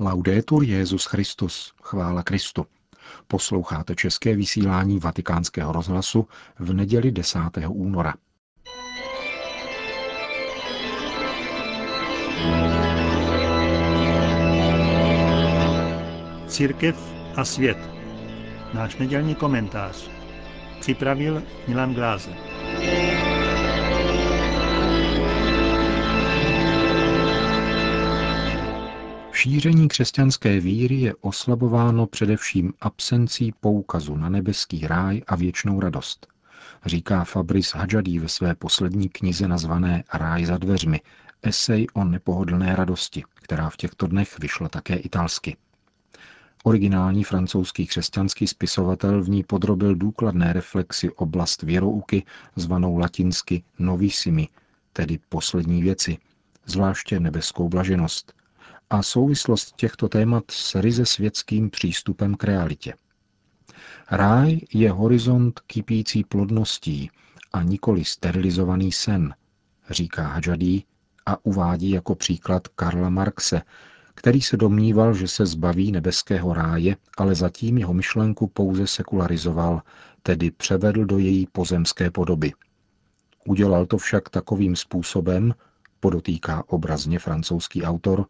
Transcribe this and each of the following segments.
Laudetur Jezus Christus, chvála Kristu. Posloucháte české vysílání Vatikánského rozhlasu v neděli 10. února. Církev a svět. Náš nedělní komentář. Připravil Milan Glázer. Šíření křesťanské víry je oslabováno především absencí poukazu na nebeský ráj a věčnou radost, říká Fabrice Hadžadí ve své poslední knize nazvané Ráj za dveřmi, esej o nepohodlné radosti, která v těchto dnech vyšla také italsky. Originální francouzský křesťanský spisovatel v ní podrobil důkladné reflexi oblast věrouky zvanou latinsky novissimi, tedy poslední věci, zvláště nebeskou blaženost, a souvislost těchto témat s ryze světským přístupem k realitě. Ráj je horizont kypící plodností a nikoli sterilizovaný sen, říká Hadžadí a uvádí jako příklad Karla Marxe, který se domníval, že se zbaví nebeského ráje, ale zatím jeho myšlenku pouze sekularizoval, tedy převedl do její pozemské podoby. Udělal to však takovým způsobem, podotýká obrazně francouzský autor,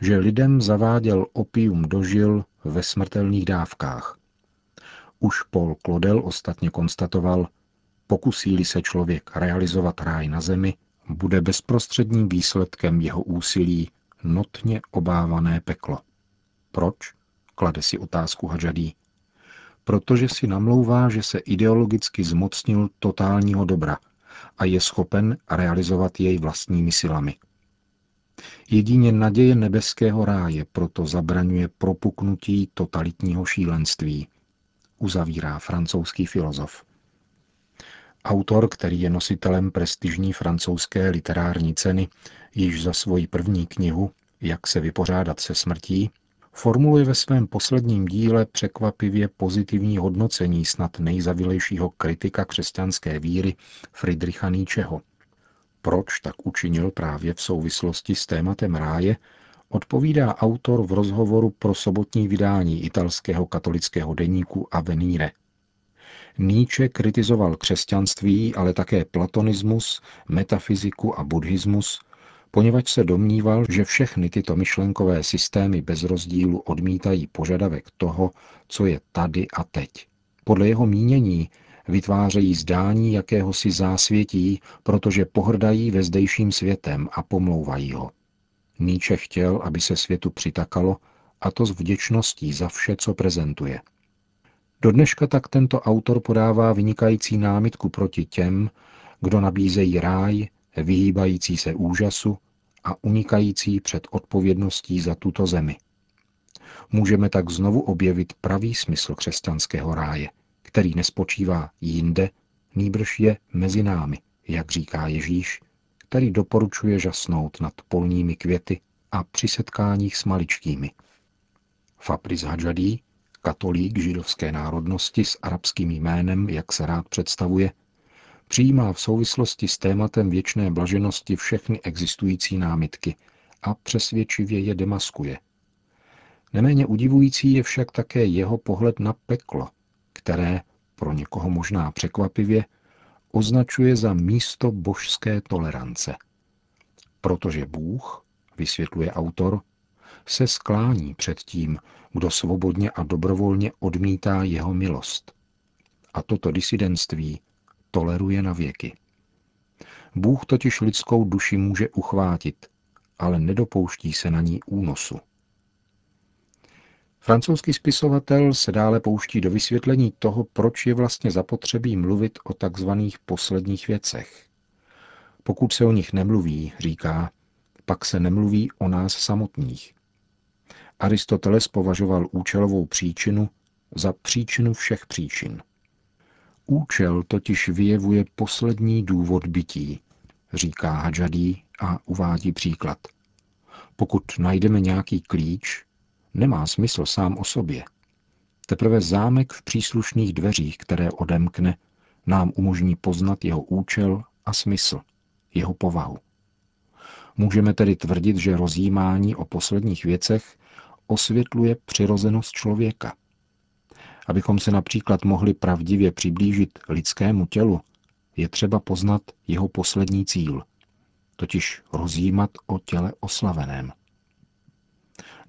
že lidem zaváděl opium do žil ve smrtelných dávkách. Už Paul Claudel ostatně konstatoval, pokusí se člověk realizovat ráj na zemi, bude bezprostředním výsledkem jeho úsilí notně obávané peklo. Proč? Klade si otázku Hadžadí. Protože si namlouvá, že se ideologicky zmocnil totálního dobra a je schopen realizovat jej vlastními silami. Jedině naděje nebeského ráje proto zabraňuje propuknutí totalitního šílenství, uzavírá francouzský filozof. Autor, který je nositelem prestižní francouzské literární ceny již za svoji první knihu Jak se vypořádat se smrtí, formuluje ve svém posledním díle překvapivě pozitivní hodnocení snad nejzavilejšího kritika křesťanské víry Friedricha Nietzscheho. Proč tak učinil právě v souvislosti s tématem ráje, odpovídá autor v rozhovoru pro sobotní vydání italského katolického deníku Avenire. Nietzsche kritizoval křesťanství, ale také platonismus, metafyziku a buddhismus, poněvadž se domníval, že všechny tyto myšlenkové systémy bez rozdílu odmítají požadavek toho, co je tady a teď. Podle jeho mínění vytvářejí zdání jakéhosi zásvětí, protože pohrdají ve zdejším světem a pomlouvají ho. Níče chtěl, aby se světu přitakalo, a to s vděčností za vše, co prezentuje. Do dneška tak tento autor podává vynikající námitku proti těm, kdo nabízejí ráj, vyhýbající se úžasu a unikající před odpovědností za tuto zemi. Můžeme tak znovu objevit pravý smysl křesťanského ráje, který nespočívá jinde, nýbrž je mezi námi, jak říká Ježíš, který doporučuje žasnout nad polními květy a při setkáních s maličkými. Fabrice Hadžadí, katolík židovské národnosti s arabským jménem, jak se rád představuje, přijímá v souvislosti s tématem věčné blaženosti všechny existující námitky a přesvědčivě je demaskuje. Neméně udivující je však také jeho pohled na peklo, které, pro někoho možná překvapivě, označuje za místo božské tolerance. Protože Bůh, vysvětluje autor, se sklání před tím, kdo svobodně a dobrovolně odmítá jeho milost. A toto disidentství toleruje na věky. Bůh totiž lidskou duši může uchvátit, ale nedopouští se na ní únosu. Francouzský spisovatel se dále pouští do vysvětlení toho, proč je vlastně zapotřebí mluvit o takzvaných posledních věcech. Pokud se o nich nemluví, říká, pak se nemluví o nás samotných. Aristoteles považoval účelovou příčinu za příčinu všech příčin. Účel totiž vyjevuje poslední důvod bytí, říká Hadžadí a uvádí příklad. Pokud najdeme nějaký klíč, nemá smysl sám o sobě. Teprve zámek v příslušných dveřích, které odemkne, nám umožní poznat jeho účel a smysl, jeho povahu. Můžeme tedy tvrdit, že rozjímání o posledních věcech osvětluje přirozenost člověka. Abychom se například mohli pravdivě přiblížit lidskému tělu, je třeba poznat jeho poslední cíl, totiž rozjímat o těle oslaveném.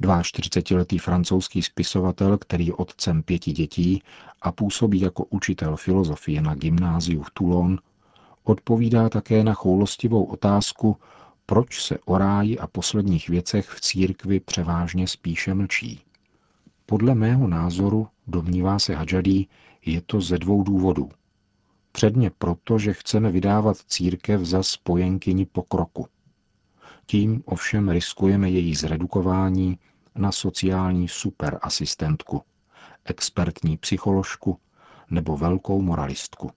42-letý francouzský spisovatel, který je otcem pěti dětí a působí jako učitel filozofie na gymnáziu v Toulon, odpovídá také na choulostivou otázku, proč se o ráji a posledních věcech v církvi převážně spíše mlčí. Podle mého názoru, domnívá se Hadžadí, je to ze dvou důvodů. Předně proto, že chceme vydávat církev za spojenkyni pokroku. Tím ovšem riskujeme její zredukování na sociální superasistentku, expertní psycholožku nebo velkou moralistku.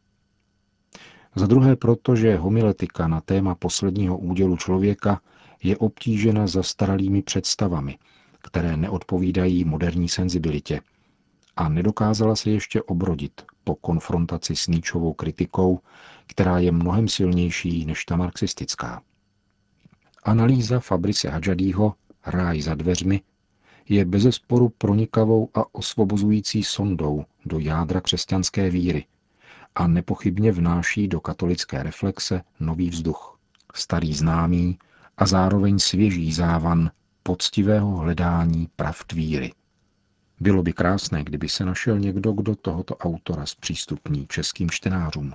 Za druhé proto, že homiletika na téma posledního údělu člověka je obtížena zastaralými představami, které neodpovídají moderní senzibilitě a nedokázala se ještě obrodit po konfrontaci s Níčovou kritikou, která je mnohem silnější než ta marxistická. Analýza Fabrice Hadžadího Ráj za dveřmi je bezesporu pronikavou a osvobozující sondou do jádra křesťanské víry a nepochybně vnáší do katolické reflexe nový vzduch, starý známý a zároveň svěží závan poctivého hledání pravd víry. Bylo by krásné, kdyby se našel někdo, kdo tohoto autora zpřístupní českým čtenářům.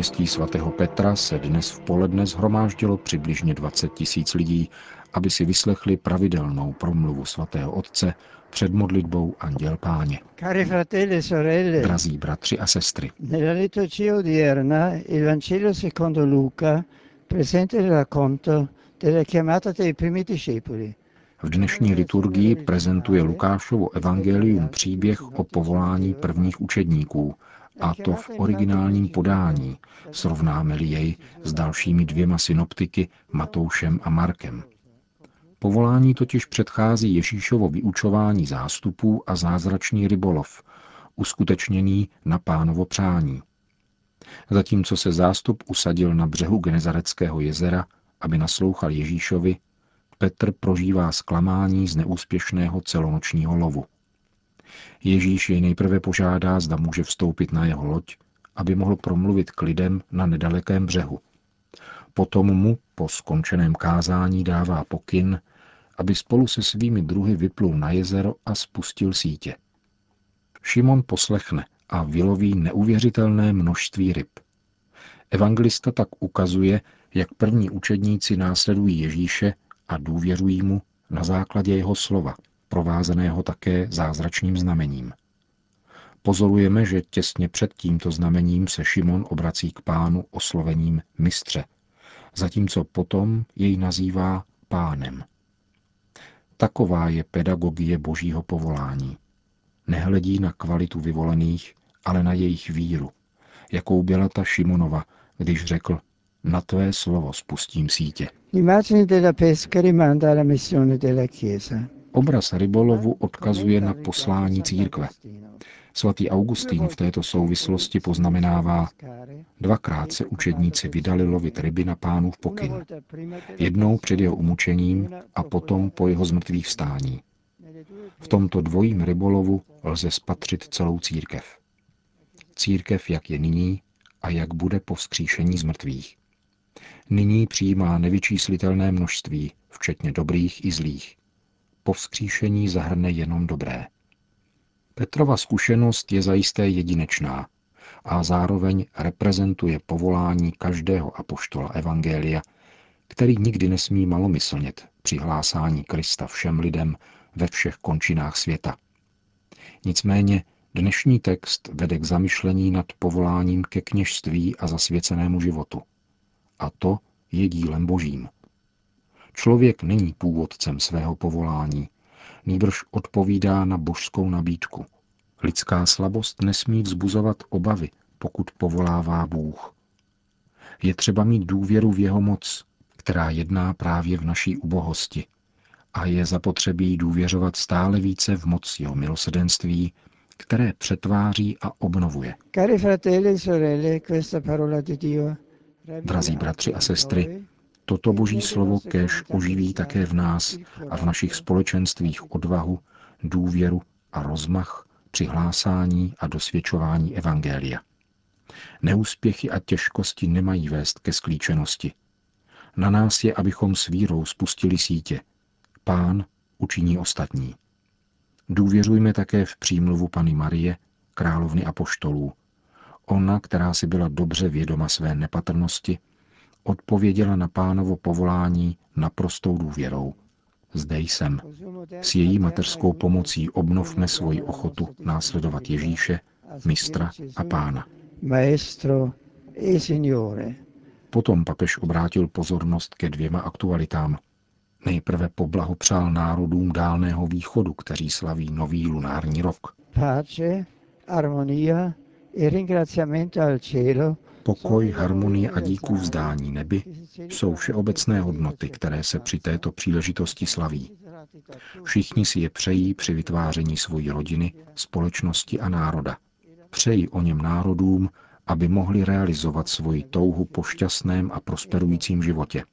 Náměstí svatého Petra se dnes v poledne zhromáždilo přibližně 20 tisíc lidí, aby si vyslechli pravidelnou promluvu svatého otce před modlitbou Anděl Páně. E sorelle, Drazí bratři a sestry, v dnešní liturgii prezentuje Lukášovo evangelium příběh o povolání prvních učedníků, a to v originálním podání, srovnáme-li jej s dalšími dvěma synoptiky, Matoušem a Markem. Povolání totiž předchází Ježíšovo vyučování zástupů a zázračný rybolov, uskutečněný na pánovo přání. Zatímco se zástup usadil na břehu Genezareckého jezera, aby naslouchal Ježíšovi, Petr prožívá zklamání z neúspěšného celonočního lovu. Ježíš jej nejprve požádá, zda může vstoupit na jeho loď, aby mohl promluvit k lidem na nedalekém břehu. Potom mu po skončeném kázání dává pokyn, aby spolu se svými druhy vyplul na jezero a spustil sítě. Šimon poslechne a vyloví neuvěřitelné množství ryb. Evangelista tak ukazuje, jak první učedníci následují Ježíše a důvěřují mu na základě jeho slova – provázeného také zázračným znamením. Pozorujeme, že těsně před tímto znamením se Šimon obrací k pánu oslovením mistře, zatímco potom jej nazývá pánem. Taková je pedagogie božího povolání. Nehledí na kvalitu vyvolených, ale na jejich víru, jakou byla ta Šimonova, když řekl, na tvé slovo spustím sítě. Pesca Chiesa. Obraz rybolovu odkazuje na poslání církve. Svatý Augustín v této souvislosti poznamenává, dvakrát se učedníci vydali lovit ryby na pánův pokyn. Jednou před jeho umučením a potom po jeho zmrtvých vstání. V tomto dvojím rybolovu lze spatřit celou církev. Církev, jak je nyní a jak bude po vzkříšení z mrtvých. Nyní přijímá nevyčíslitelné množství, včetně dobrých i zlých po vzkříšení zahrne jenom dobré. Petrova zkušenost je zajisté jedinečná a zároveň reprezentuje povolání každého apoštola Evangelia, který nikdy nesmí malomyslnět při hlásání Krista všem lidem ve všech končinách světa. Nicméně dnešní text vede k zamyšlení nad povoláním ke kněžství a zasvěcenému životu. a to je dílem božím. Člověk není původcem svého povolání, nýbrž odpovídá na božskou nabídku. Lidská slabost nesmí vzbuzovat obavy, pokud povolává Bůh. Je třeba mít důvěru v jeho moc, která jedná právě v naší ubohosti. A je zapotřebí důvěřovat stále více v moc jeho milosedenství, které přetváří a obnovuje. E Drazí bratři a sestry, toto boží slovo kež oživí také v nás a v našich společenstvích odvahu, důvěru a rozmach při hlásání a dosvědčování Evangelia. Neúspěchy a těžkosti nemají vést ke sklíčenosti. Na nás je, abychom s vírou spustili sítě. Pán učiní ostatní. Důvěřujme také v přímluvu Pany Marie, královny apoštolů. Ona, která si byla dobře vědoma své nepatrnosti, odpověděla na pánovo povolání naprostou důvěrou. Zde jsem. S její mateřskou pomocí obnovme svoji ochotu následovat Ježíše, mistra a pána. Maestro e Signore. Potom papež obrátil pozornost ke dvěma aktualitám. Nejprve poblahopřál národům dálného východu, kteří slaví nový lunární rok. Pace, armonia e ringraziamento al cielo Pokoj, harmonie a díku vzdání nebi jsou všeobecné hodnoty, které se při této příležitosti slaví. Všichni si je přejí při vytváření svojí rodiny, společnosti a národa. Přeji o něm národům, aby mohli realizovat svoji touhu po šťastném a prosperujícím životě.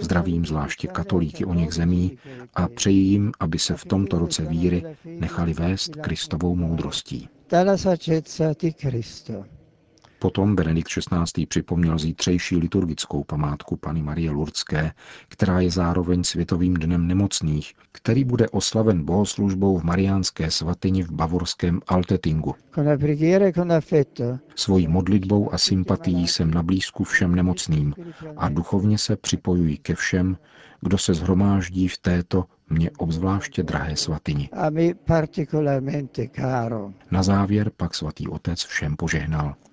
Zdravím zvláště katolíky o něch zemí a přeji jim, aby se v tomto roce víry nechali vést Kristovou moudrostí. dalla saggezza di Cristo. Potom Benedikt XVI. připomněl zítřejší liturgickou památku Pany Marie Lurdské, která je zároveň Světovým dnem nemocných, který bude oslaven bohoslužbou v Mariánské svatyni v bavorském Altetingu. E Svojí modlitbou a sympatií jsem na blízku všem nemocným a duchovně se připojuji ke všem, kdo se zhromáždí v této mně obzvláště drahé svatyni. Na závěr pak svatý otec všem požehnal.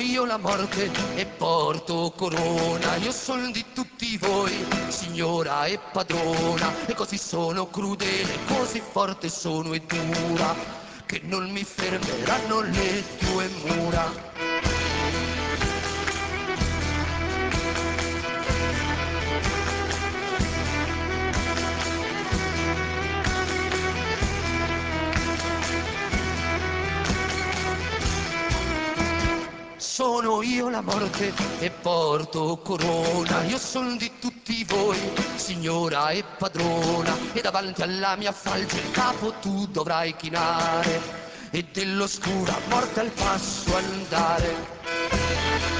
Io la morte e porto corona, io sono di tutti voi, signora e padrona, e così sono crudele, così forte sono e dura, che non mi fermeranno le tue mura. Sono io la morte e porto corona, io sono di tutti voi, signora e padrona, e davanti alla mia falce il capo tu dovrai chinare, e dell'oscura morte al passo andare.